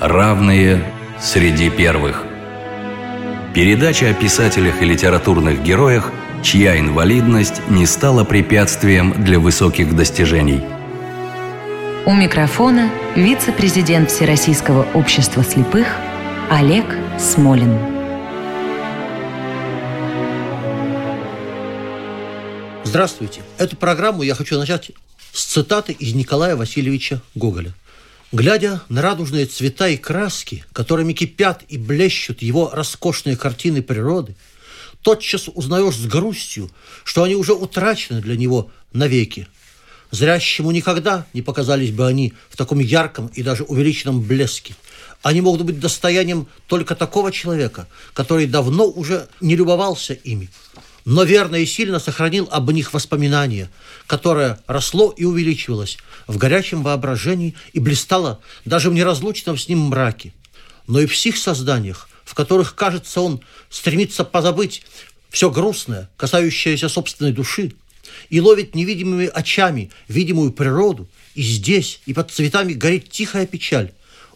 Равные среди первых. Передача о писателях и литературных героях, чья инвалидность не стала препятствием для высоких достижений. У микрофона вице-президент Всероссийского общества слепых Олег Смолин. Здравствуйте. Эту программу я хочу начать с цитаты из Николая Васильевича Гоголя – Глядя на радужные цвета и краски, которыми кипят и блещут его роскошные картины природы, тотчас узнаешь с грустью, что они уже утрачены для него навеки. Зрящему никогда не показались бы они в таком ярком и даже увеличенном блеске. Они могут быть достоянием только такого человека, который давно уже не любовался ими, но верно и сильно сохранил об них воспоминания, которое росло и увеличивалось в горячем воображении и блистало даже в неразлучном с ним мраке. Но и в всех созданиях, в которых, кажется, он стремится позабыть все грустное, касающееся собственной души, и ловит невидимыми очами видимую природу, и здесь, и под цветами горит тихая печаль.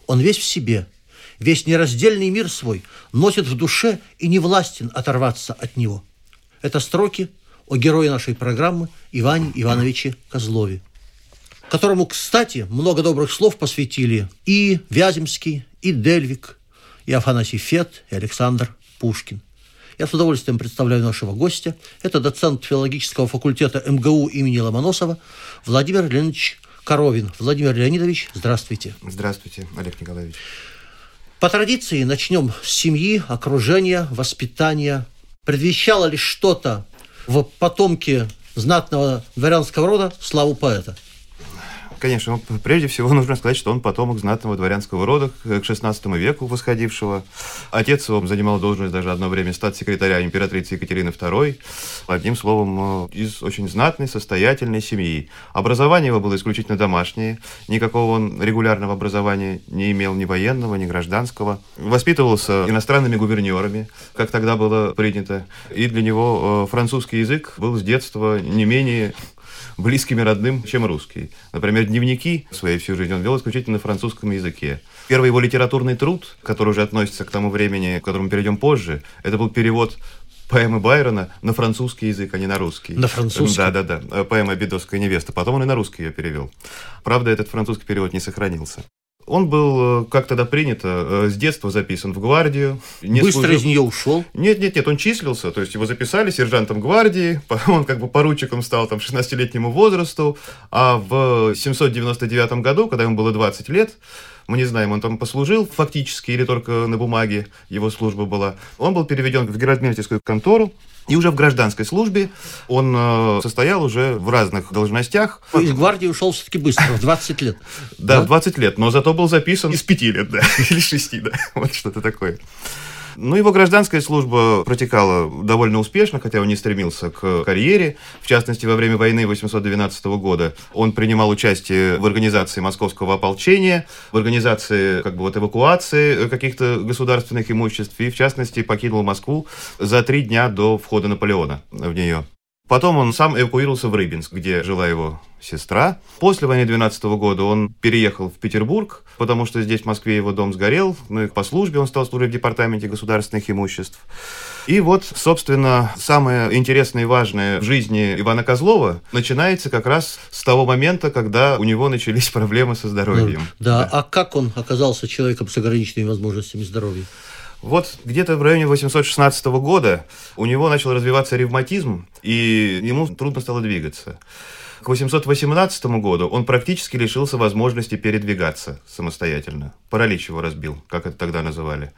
Он весь в себе, весь нераздельный мир свой носит в душе и не властен оторваться от него – это строки о герое нашей программы Иване Ивановиче Козлове, которому, кстати, много добрых слов посвятили и Вяземский, и Дельвик, и Афанасий Фет, и Александр Пушкин. Я с удовольствием представляю нашего гостя. Это доцент филологического факультета МГУ имени Ломоносова Владимир Леонидович Коровин. Владимир Леонидович, здравствуйте. Здравствуйте, Олег Николаевич. По традиции начнем с семьи, окружения, воспитания, предвещало ли что-то в потомке знатного дворянского рода славу поэта? Конечно, ну, прежде всего нужно сказать, что он потомок знатного дворянского рода к XVI веку восходившего. Отец его занимал должность даже одно время статс-секретаря императрицы Екатерины II. Одним словом, э, из очень знатной, состоятельной семьи. Образование его было исключительно домашнее. Никакого он регулярного образования не имел ни военного, ни гражданского. Воспитывался иностранными гувернерами, как тогда было принято. И для него э, французский язык был с детства не менее близким и родным, чем русский. Например, дневники своей всю жизнь он вел исключительно на французском языке. Первый его литературный труд, который уже относится к тому времени, к которому перейдем позже, это был перевод поэмы Байрона на французский язык, а не на русский. На французский? Да, да, да. Поэма «Бедовская невеста». Потом он и на русский ее перевел. Правда, этот французский перевод не сохранился. Он был, э, как тогда принято, э, с детства записан в гвардию. Не Быстро служил... из нее ушел? Нет, нет, нет, он числился, то есть его записали сержантом гвардии, он как бы поручиком стал там 16-летнему возрасту, а в 799 году, когда ему было 20 лет, мы не знаем, он там послужил фактически или только на бумаге его служба была, он был переведен в градмейстерскую контору, и уже в гражданской службе он э, состоял уже в разных должностях. Из гвардии ушел все-таки быстро, в 20 лет. Да, в 20 лет, но зато был записан из 5 лет, да, или 6, да, вот что-то такое. Ну, его гражданская служба протекала довольно успешно, хотя он не стремился к карьере. В частности, во время войны 812 года он принимал участие в организации московского ополчения, в организации как бы вот эвакуации каких-то государственных имуществ и, в частности, покинул Москву за три дня до входа Наполеона в нее. Потом он сам эвакуировался в Рыбинск, где жила его сестра. После войны 12 года он переехал в Петербург, потому что здесь, в Москве, его дом сгорел. Ну и по службе он стал служить в департаменте государственных имуществ. И вот, собственно, самое интересное и важное в жизни Ивана Козлова начинается как раз с того момента, когда у него начались проблемы со здоровьем. Да, да. а как он оказался человеком с ограниченными возможностями здоровья? Вот где-то в районе 816 года у него начал развиваться ревматизм, и ему трудно стало двигаться. К 818 году он практически лишился возможности передвигаться самостоятельно. Паралич его разбил, как это тогда называли.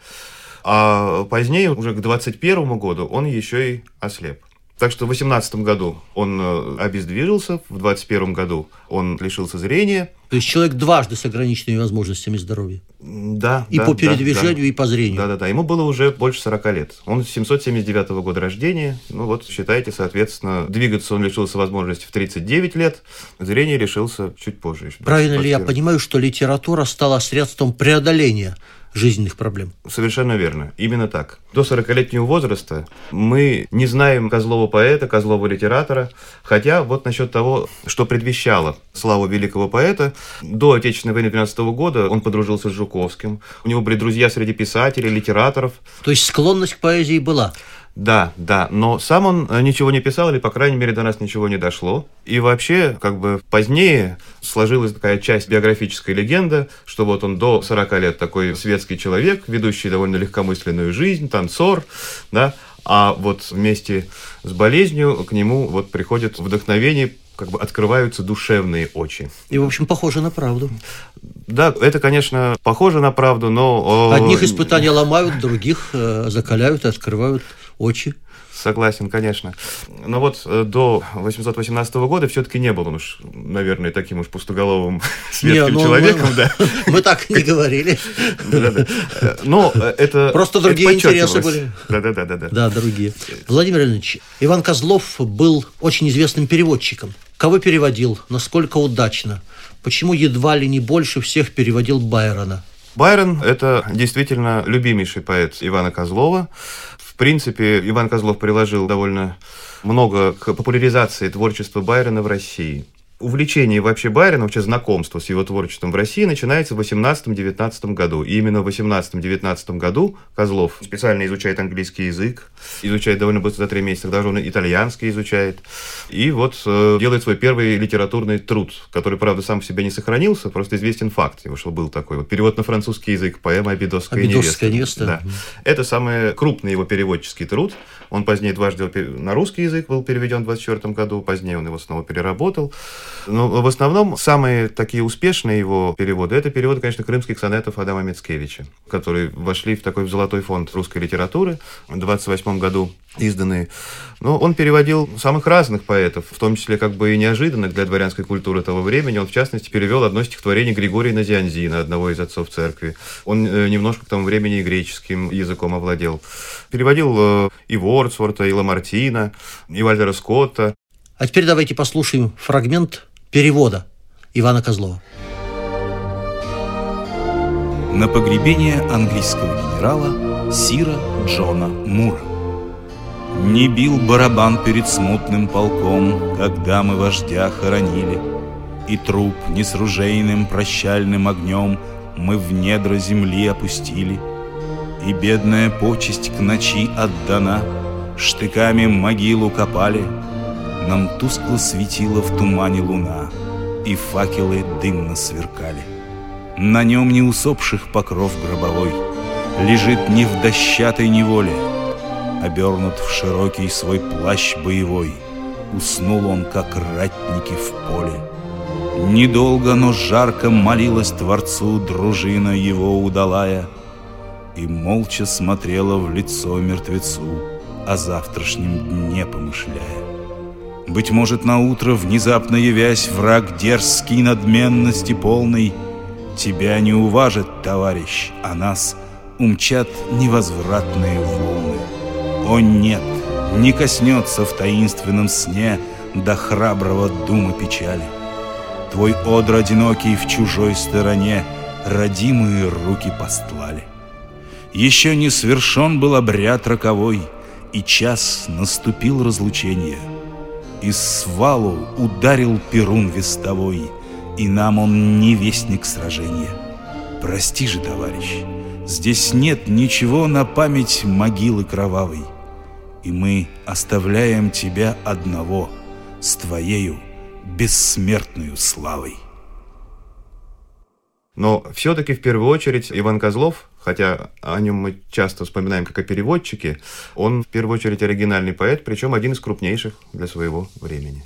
А позднее, уже к 21 году, он еще и ослеп. Так что в 18 году он э, обездвижился, в 21 году он лишился зрения. То есть человек дважды с ограниченными возможностями здоровья? Да. И да, по передвижению, да, и по зрению? Да-да-да. Ему было уже больше 40 лет. Он 779 года рождения. Ну вот, считайте, соответственно, двигаться он лишился возможности в 39 лет, зрение лишился чуть позже. Правильно ли я понимаю, что литература стала средством преодоления жизненных проблем. Совершенно верно. Именно так. До 40-летнего возраста мы не знаем Козлова поэта, Козлова литератора, хотя вот насчет того, что предвещало славу великого поэта, до Отечественной войны 12 года он подружился с Жуковским, у него были друзья среди писателей, литераторов. То есть склонность к поэзии была? Да, да, но сам он э, ничего не писал, или, по крайней мере, до нас ничего не дошло. И вообще, как бы позднее сложилась такая часть биографической легенды, что вот он до 40 лет такой светский человек, ведущий довольно легкомысленную жизнь, танцор, да, а вот вместе с болезнью к нему вот приходит вдохновение как бы открываются душевные очи. И, в общем, похоже на правду. Да, это, конечно, похоже на правду, но... Одних испытания ломают, других э, закаляют и открывают очи. Согласен, конечно. Но вот э, до 818 года все-таки не был он уж, наверное, таким уж пустоголовым светским не, ну, человеком. Мы, да. мы так не говорили. Но э, это Просто другие интересы были. Да-да-да. Да, да, другие. Владимир Ильич, Иван Козлов был очень известным переводчиком. Кого переводил? Насколько удачно? Почему едва ли не больше всех переводил Байрона? Байрон – это действительно любимейший поэт Ивана Козлова. В принципе, Иван Козлов приложил довольно много к популяризации творчества Байрона в России увлечение вообще Байрона, вообще знакомство с его творчеством в России начинается в 18-19 году. И именно в 18-19 году Козлов специально изучает английский язык, изучает довольно быстро, за три месяца, даже он итальянский изучает. И вот э, делает свой первый литературный труд, который, правда, сам в себе не сохранился, просто известен факт его, что был такой. Вот перевод на французский язык, поэма «Абидосская, Абидосская невеста». невеста. Да. Это самый крупный его переводческий труд. Он позднее дважды на русский язык был переведен в 24 году, позднее он его снова переработал. Но в основном самые такие успешные его переводы, это переводы, конечно, крымских сонетов Адама Мицкевича, которые вошли в такой золотой фонд русской литературы в 28 году изданные. Но он переводил самых разных поэтов, в том числе как бы и неожиданных для дворянской культуры того времени. Он, в частности, перевел одно стихотворение Григория Назианзина, одного из отцов церкви. Он э, немножко к тому времени и греческим языком овладел. Переводил э, и Вордсворта, и Ламартина, и Вальтера Скотта. А теперь давайте послушаем фрагмент перевода Ивана Козлова. На погребение английского генерала Сира Джона Мура. Не бил барабан перед смутным полком, Когда мы вождя хоронили, И труп не с ружейным прощальным огнем Мы в недра земли опустили, И бедная почесть к ночи отдана, Штыками могилу копали — нам тускло светила в тумане луна, И факелы дымно сверкали. На нем не усопших покров гробовой Лежит не в дощатой неволе, Обернут в широкий свой плащ боевой, Уснул он, как ратники в поле. Недолго, но жарко молилась Творцу Дружина его удалая И молча смотрела в лицо мертвецу, О завтрашнем дне помышляя. Быть может, на утро внезапно явясь, Враг дерзкий надменности полный, Тебя не уважит, товарищ, а нас Умчат невозвратные волны. О нет, не коснется в таинственном сне До храброго дума печали. Твой одр одинокий в чужой стороне Родимые руки постлали. Еще не свершен был обряд роковой, И час наступил разлучение — из свалу ударил Перун вестовой, И нам он не вестник сражения. Прости же, товарищ, здесь нет ничего на память могилы кровавой, И мы оставляем тебя одного с твоею бессмертную славой. Но все-таки в первую очередь Иван Козлов хотя о нем мы часто вспоминаем как о переводчике, он в первую очередь оригинальный поэт, причем один из крупнейших для своего времени.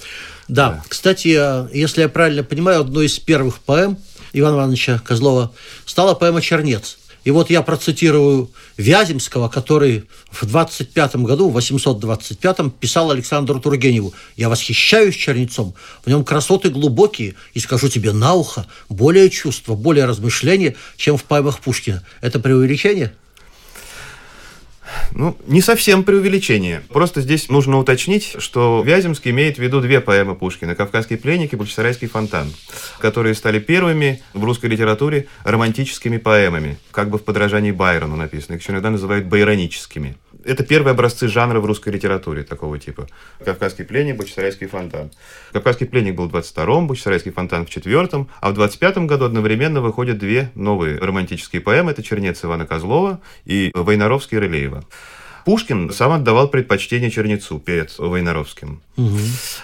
Да, да. кстати, э, если я правильно понимаю, одной из первых поэм Ивана Ивановича Козлова стала поэма «Чернец». И вот я процитирую Вяземского, который в 25 году, в 825-м, писал Александру Тургеневу «Я восхищаюсь чернецом, в нем красоты глубокие, и скажу тебе на ухо, более чувства, более размышления, чем в поэмах Пушкина». Это преувеличение? Ну, не совсем преувеличение. Просто здесь нужно уточнить, что Вяземский имеет в виду две поэмы Пушкина «Кавказский пленник» и «Бахчисарайский фонтан», которые стали первыми в русской литературе романтическими поэмами, как бы в подражании Байрону написаны. Их еще иногда называют байроническими. Это первые образцы жанра в русской литературе такого типа. «Кавказский пленник», «Бахчисарайский фонтан». «Кавказский пленник» был в 22-м, «Бахчисарайский фонтан» в 4-м, а в 25-м году одновременно выходят две новые романтические поэмы. Это «Чернец» Ивана Козлова и «Войнаровский» Рылеева. Пушкин сам отдавал предпочтение Чернецу перед Войнаровским. Угу.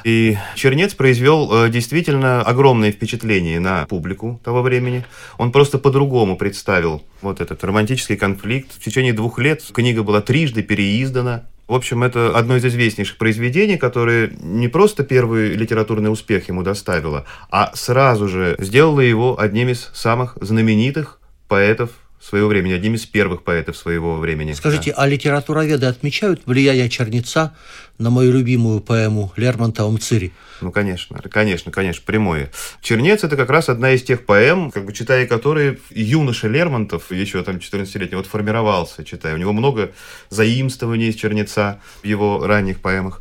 И Чернец произвел э, действительно огромное впечатление на публику того времени. Он просто по-другому представил вот этот романтический конфликт. В течение двух лет книга была трижды переиздана. В общем, это одно из известнейших произведений, которое не просто первый литературный успех ему доставило, а сразу же сделало его одним из самых знаменитых поэтов своего времени, одним из первых поэтов своего времени. Скажите, да. а литературоведы отмечают влияние Черница на мою любимую поэму Лермонтова «Мцири»? Ну, конечно, конечно, конечно, прямое. «Чернец» — это как раз одна из тех поэм, как бы читая которые юноша Лермонтов, еще там 14-летний, вот формировался, читая. У него много заимствований из «Чернеца» в его ранних поэмах.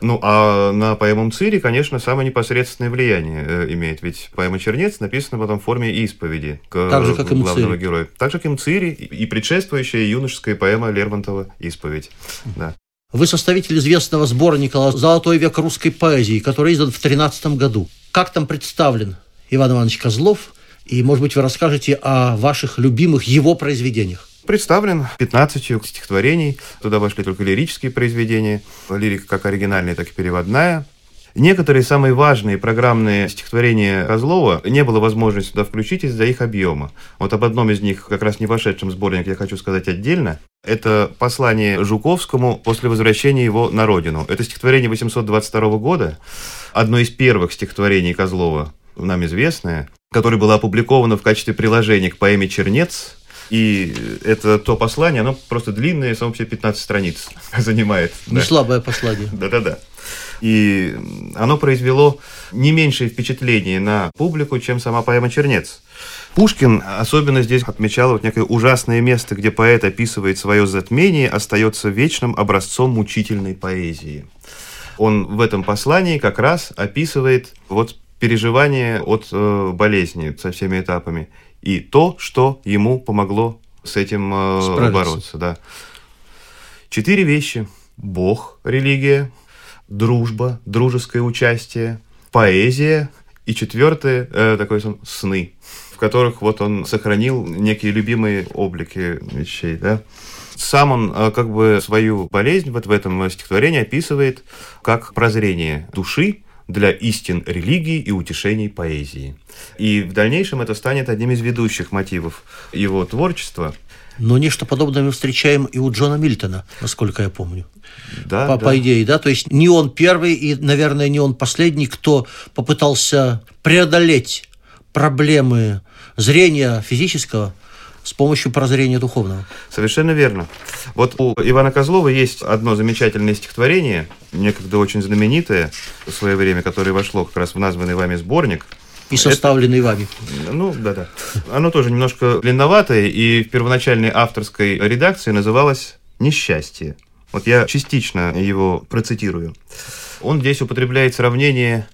Ну, а на поэму «Мцири», конечно, самое непосредственное влияние э, имеет, ведь поэма «Чернец» написана потом в форме исповеди к так же, как главного героя. Так же, как и «Мцири», и предшествующая юношеская поэма Лермонтова «Исповедь». Да. Вы составитель известного сборника «Золотой век русской поэзии», который издан в 13 году. Как там представлен Иван Иванович Козлов? И, может быть, вы расскажете о ваших любимых его произведениях? Представлен 15 стихотворений. Туда вошли только лирические произведения. Лирика как оригинальная, так и переводная. Некоторые самые важные программные стихотворения Козлова не было возможности туда включить из-за их объема. Вот об одном из них, как раз не вошедшем в сборник, я хочу сказать отдельно. Это послание Жуковскому после возвращения его на родину. Это стихотворение 822 года, одно из первых стихотворений Козлова, нам известное, которое было опубликовано в качестве приложения к поэме «Чернец», и это то послание, оно просто длинное, само все 15 страниц занимает. Не да. слабое послание. Да-да-да. И оно произвело не меньшее впечатление на публику, чем сама поэма «Чернец». Пушкин особенно здесь отмечал вот некое ужасное место, где поэт описывает свое затмение, остается вечным образцом мучительной поэзии. Он в этом послании как раз описывает вот переживание от э, болезни со всеми этапами и то, что ему помогло с этим э, бороться. Да. Четыре вещи. Бог, религия, дружба, дружеское участие, поэзия и четвертое, э, такой сон, сны, в которых вот он сохранил некие любимые облики вещей, да. Сам он э, как бы свою болезнь вот в этом стихотворении описывает как прозрение души для истин религии и утешений поэзии. И в дальнейшем это станет одним из ведущих мотивов его творчества – но нечто подобное мы встречаем и у Джона Мильтона, насколько я помню. Да, по, да. по идее, да, то есть не он первый и, наверное, не он последний, кто попытался преодолеть проблемы зрения физического с помощью прозрения духовного. Совершенно верно. Вот у Ивана Козлова есть одно замечательное стихотворение, некогда очень знаменитое в свое время, которое вошло как раз в названный вами сборник – и составленный Это, вами. Ну, да-да. Оно тоже немножко длинноватое, и в первоначальной авторской редакции называлось «Несчастье». Вот я частично его процитирую. Он здесь употребляет сравнение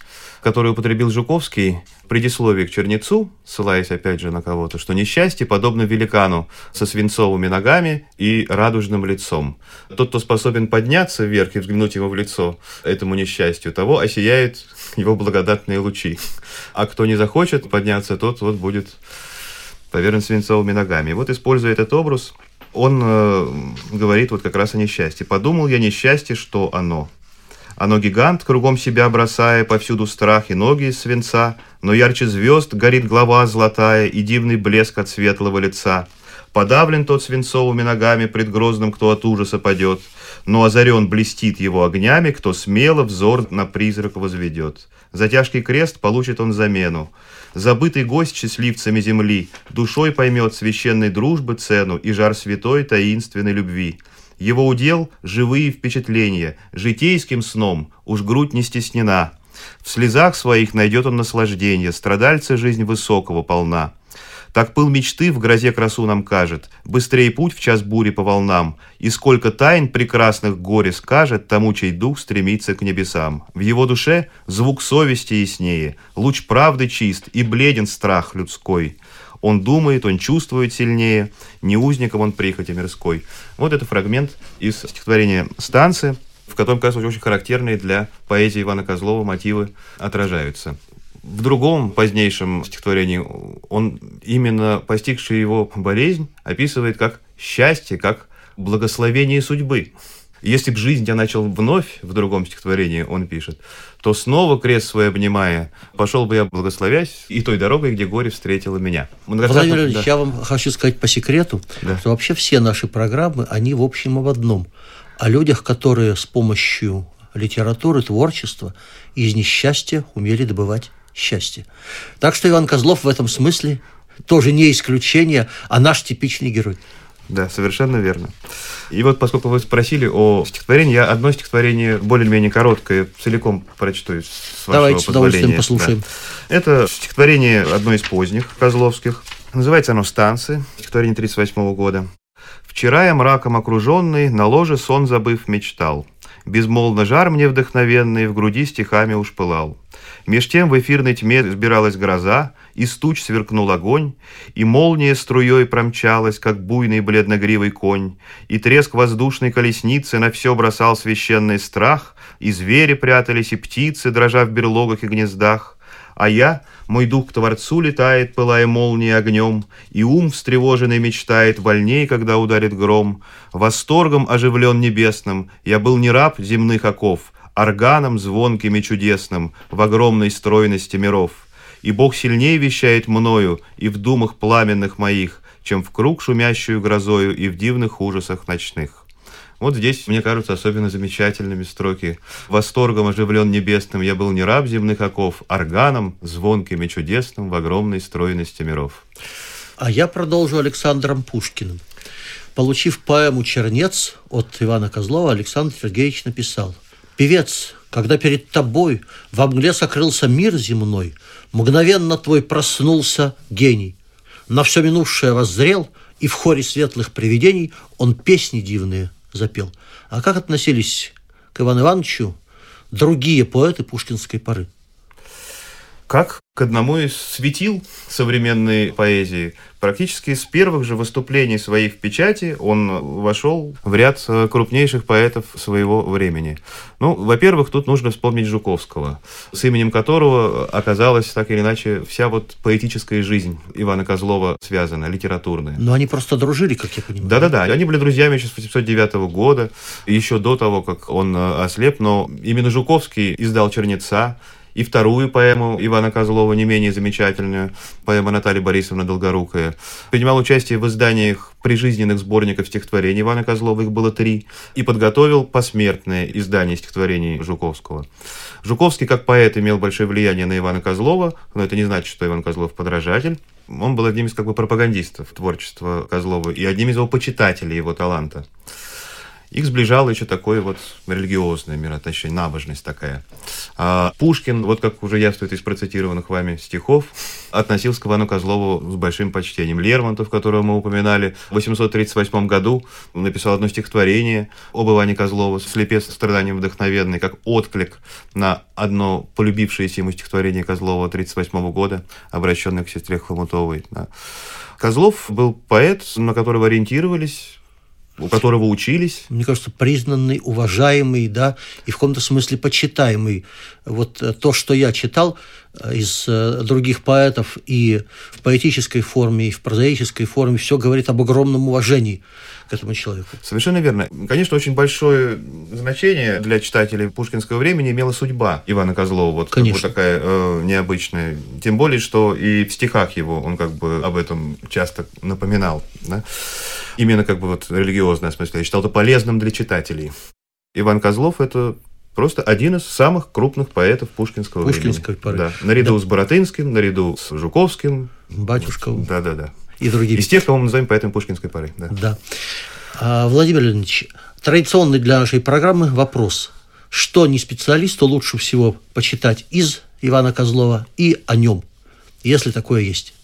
который употребил Жуковский в предисловии к Чернецу, ссылаясь опять же на кого-то, что несчастье подобно великану со свинцовыми ногами и радужным лицом. Тот, кто способен подняться вверх и взглянуть ему в лицо, этому несчастью, того осияют его благодатные лучи. А кто не захочет подняться, тот вот будет поверен свинцовыми ногами. Вот, используя этот образ, он э, говорит вот как раз о несчастье. «Подумал я несчастье, что оно». Оно гигант, кругом себя бросая, повсюду страх и ноги из свинца, но ярче звезд горит глава золотая и дивный блеск от светлого лица. Подавлен тот свинцовыми ногами пред грозным, кто от ужаса падет, но озарен блестит его огнями, кто смело взор на призрак возведет. За тяжкий крест получит он замену. Забытый гость счастливцами земли душой поймет священной дружбы цену и жар святой таинственной любви. Его удел – живые впечатления, житейским сном, уж грудь не стеснена. В слезах своих найдет он наслаждение, страдальца жизнь высокого полна. Так пыл мечты в грозе красу нам кажет, Быстрее путь в час бури по волнам, И сколько тайн прекрасных горе скажет Тому, чей дух стремится к небесам. В его душе звук совести яснее, Луч правды чист и бледен страх людской. Он думает, он чувствует сильнее, не узником он прихоти мирской. Вот это фрагмент из стихотворения «Станция», в котором, кажется, очень характерные для поэзии Ивана Козлова мотивы отражаются. В другом позднейшем стихотворении он именно постигший его болезнь описывает как счастье, как благословение судьбы. Если б жизнь я начал вновь, в другом стихотворении он пишет, то снова крест свой обнимая, пошел бы я, благословясь, и той дорогой, где горе встретило меня. Владимир Ильич, да. я вам хочу сказать по секрету, да. что вообще все наши программы, они в общем об одном. О людях, которые с помощью литературы, творчества из несчастья умели добывать счастье. Так что Иван Козлов в этом смысле тоже не исключение, а наш типичный герой. Да, совершенно верно. И вот поскольку вы спросили о стихотворении, я одно стихотворение более-менее короткое целиком прочту, с Давайте с удовольствием послушаем. Да. Это стихотворение одно из поздних Козловских. Называется оно «Станцы», стихотворение 1938 года. «Вчера я мраком окруженный, на ложе сон забыв мечтал. Безмолвно жар мне вдохновенный в груди стихами уж пылал. Меж тем в эфирной тьме сбиралась гроза, из туч сверкнул огонь, и молния струей промчалась, как буйный бледногривый конь, и треск воздушной колесницы на все бросал священный страх, и звери прятались, и птицы, дрожа в берлогах и гнездах. А я, мой дух к Творцу летает, пылая молнией огнем, и ум встревоженный мечтает вольней, когда ударит гром. Восторгом оживлен небесным, я был не раб земных оков, органом звонким и чудесным в огромной стройности миров. И Бог сильнее вещает мною и в думах пламенных моих, чем в круг шумящую грозою и в дивных ужасах ночных. Вот здесь, мне кажутся, особенно замечательными строки. «Восторгом оживлен небесным я был не раб земных оков, органом, звонким и чудесным в огромной стройности миров». А я продолжу Александром Пушкиным. Получив поэму «Чернец» от Ивана Козлова, Александр Сергеевич написал «Певец, когда перед тобой во мгле сокрылся мир земной, мгновенно твой проснулся гений. На все минувшее воззрел, и в хоре светлых привидений он песни дивные запел. А как относились к Ивану Ивановичу другие поэты пушкинской поры? Как к одному из светил современной поэзии. Практически с первых же выступлений своих в печати он вошел в ряд э, крупнейших поэтов своего времени. Ну, во-первых, тут нужно вспомнить Жуковского, с именем которого оказалась так или иначе вся вот поэтическая жизнь Ивана Козлова связана, литературная. Но они просто дружили, как я понимаю. Да-да-да, они были друзьями еще с 1809 года, еще до того, как он э, ослеп, но именно Жуковский издал «Чернеца», и вторую поэму Ивана Козлова, не менее замечательную, поэма Натальи Борисовны Долгорукая. Принимал участие в изданиях прижизненных сборников стихотворений Ивана Козлова, их было три, и подготовил посмертное издание стихотворений Жуковского. Жуковский, как поэт, имел большое влияние на Ивана Козлова, но это не значит, что Иван Козлов подражатель. Он был одним из как бы пропагандистов творчества Козлова и одним из его почитателей его таланта. Их сближало еще такое вот религиозное миротощение, набожность такая. А Пушкин, вот как уже явствует из процитированных вами стихов, относился к Ивану Козлову с большим почтением. Лермонтов, которого мы упоминали, в 838 году написал одно стихотворение об Иване Козлову «Слепец страданием вдохновенный», как отклик на одно полюбившееся ему стихотворение Козлова 1938 года, обращенное к сестре Хомутовой. Козлов был поэт, на которого ориентировались у которого учились. Мне кажется, признанный, уважаемый, да, и в каком-то смысле почитаемый. Вот э, то, что я читал из э, других поэтов и в поэтической форме, и в прозаической форме, все говорит об огромном уважении к этому человеку. Совершенно верно. Конечно, очень большое значение для читателей пушкинского времени имела судьба Ивана Козлова. Вот Конечно. Как бы такая э, необычная. Тем более, что и в стихах его он как бы об этом часто напоминал. Да? Именно как бы вот религиозное смысле. Я считал это полезным для читателей. Иван Козлов – это просто один из самых крупных поэтов пушкинского Пушкинской времени. поры. Да. Наряду да. с Боротынским, наряду с Жуковским. Батюшковым. Да-да-да и другими. Из тех, кого мы называем поэтами пушкинской поры. Да. да. А, Владимир Леонидович, традиционный для нашей программы вопрос. Что не специалисту лучше всего почитать из Ивана Козлова и о нем, если такое есть?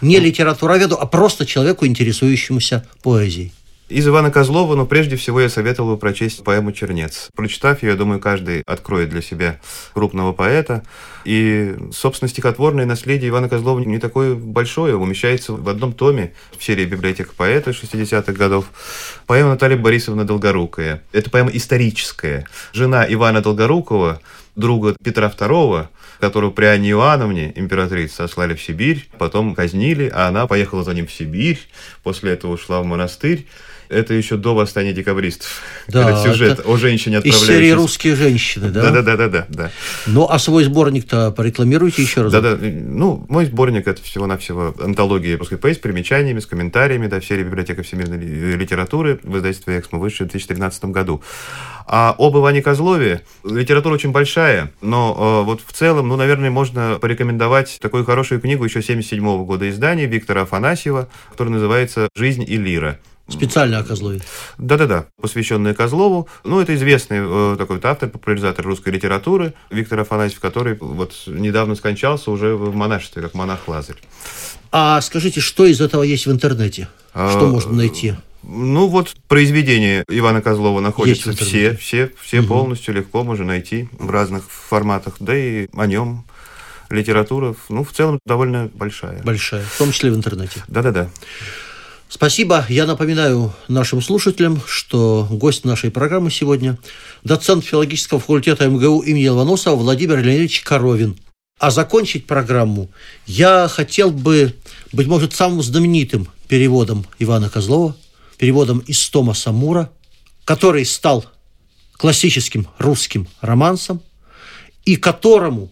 Не литературоведу, а просто человеку, интересующемуся поэзией. Из Ивана Козлова, но прежде всего я советовал бы прочесть поэму «Чернец». Прочитав ее, я думаю, каждый откроет для себя крупного поэта. И, собственно, стихотворное наследие Ивана Козлова не такое большое, умещается в одном томе в серии «Библиотека поэта» 60-х годов. Поэма Натальи Борисовна Долгорукая. Это поэма историческая. Жена Ивана Долгорукова, друга Петра II, которую при Анне Иоанновне, императрице, сослали в Сибирь, потом казнили, а она поехала за ним в Сибирь, после этого ушла в монастырь. Это еще до восстания декабристов. Да, это сюжет о женщине, Из серии. «Русские женщины», да? Да, да, да, да, да. Ну, а свой сборник-то порекламируйте еще раз. Да, да. Ну, мой сборник это всего-навсего антология русской поэзии с примечаниями, с комментариями, да, в серии библиотека всемирной ли- литературы в издательстве «Эксмо» вышедшей в 2013 году. А об Иване Козлове литература очень большая, но э, вот в целом, ну, наверное, можно порекомендовать такую хорошую книгу еще 77 года издания Виктора Афанасьева, которая называется «Жизнь и лира». Специально о Козлове. Да-да-да, посвященная Козлову. Ну, это известный э, такой вот автор, популяризатор русской литературы Виктор Афанасьев, который вот недавно скончался уже в монашестве, как монах Лазарь. А скажите, что из этого есть в интернете? Что А, можно найти? Ну, вот произведения Ивана Козлова находятся все, все, все полностью легко можно найти в разных форматах, да и о нем литература, ну, в целом довольно большая. Большая, в том числе в интернете. Да-да-да. Спасибо. Я напоминаю нашим слушателям, что гость нашей программы сегодня – доцент филологического факультета МГУ имени Ломоносова Владимир Леонидович Коровин. А закончить программу я хотел бы, быть может, самым знаменитым переводом Ивана Козлова, переводом из Тома Самура, который стал классическим русским романсом и которому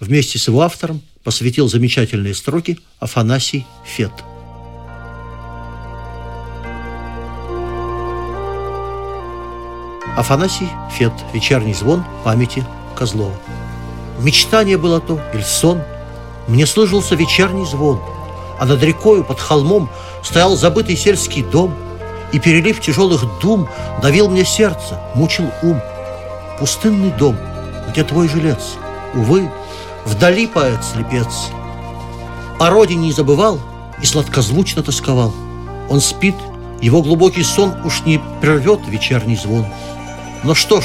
вместе с его автором посвятил замечательные строки Афанасий Фет. Афанасий Фет. Вечерний звон памяти Козлова. Мечтание было то или сон. Мне слышался вечерний звон, а над рекою под холмом стоял забытый сельский дом, и перелив тяжелых дум давил мне сердце, мучил ум. Пустынный дом, где твой жилец, увы, вдали поэт-слепец. О родине не забывал и сладкозвучно тосковал. Он спит, его глубокий сон уж не прервет вечерний звон. Но что ж,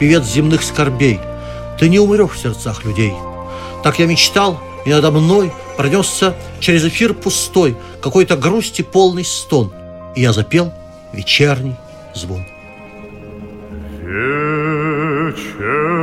певец земных скорбей, ты не умрешь в сердцах людей. Так я мечтал, и надо мной пронесся через эфир пустой какой-то грусти полный стон, и я запел вечерний звон. Вечерний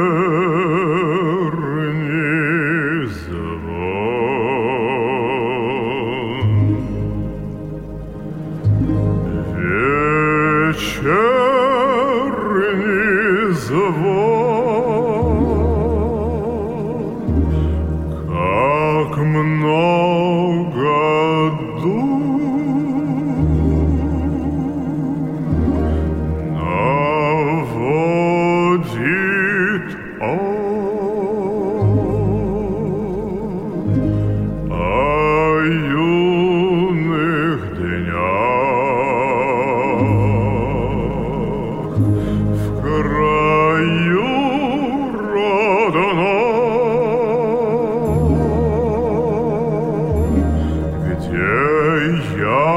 я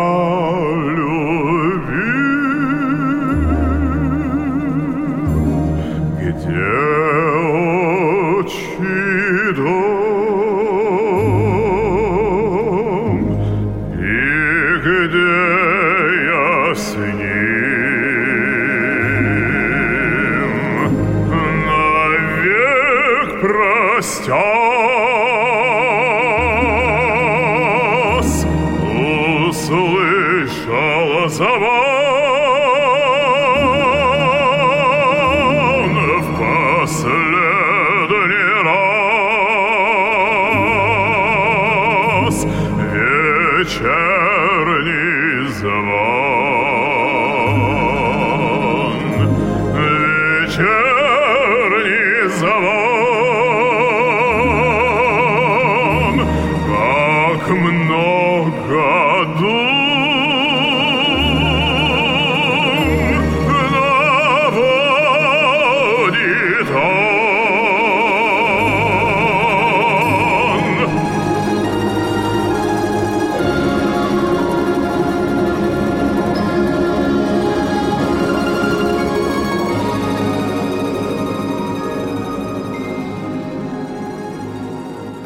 вечерний звон,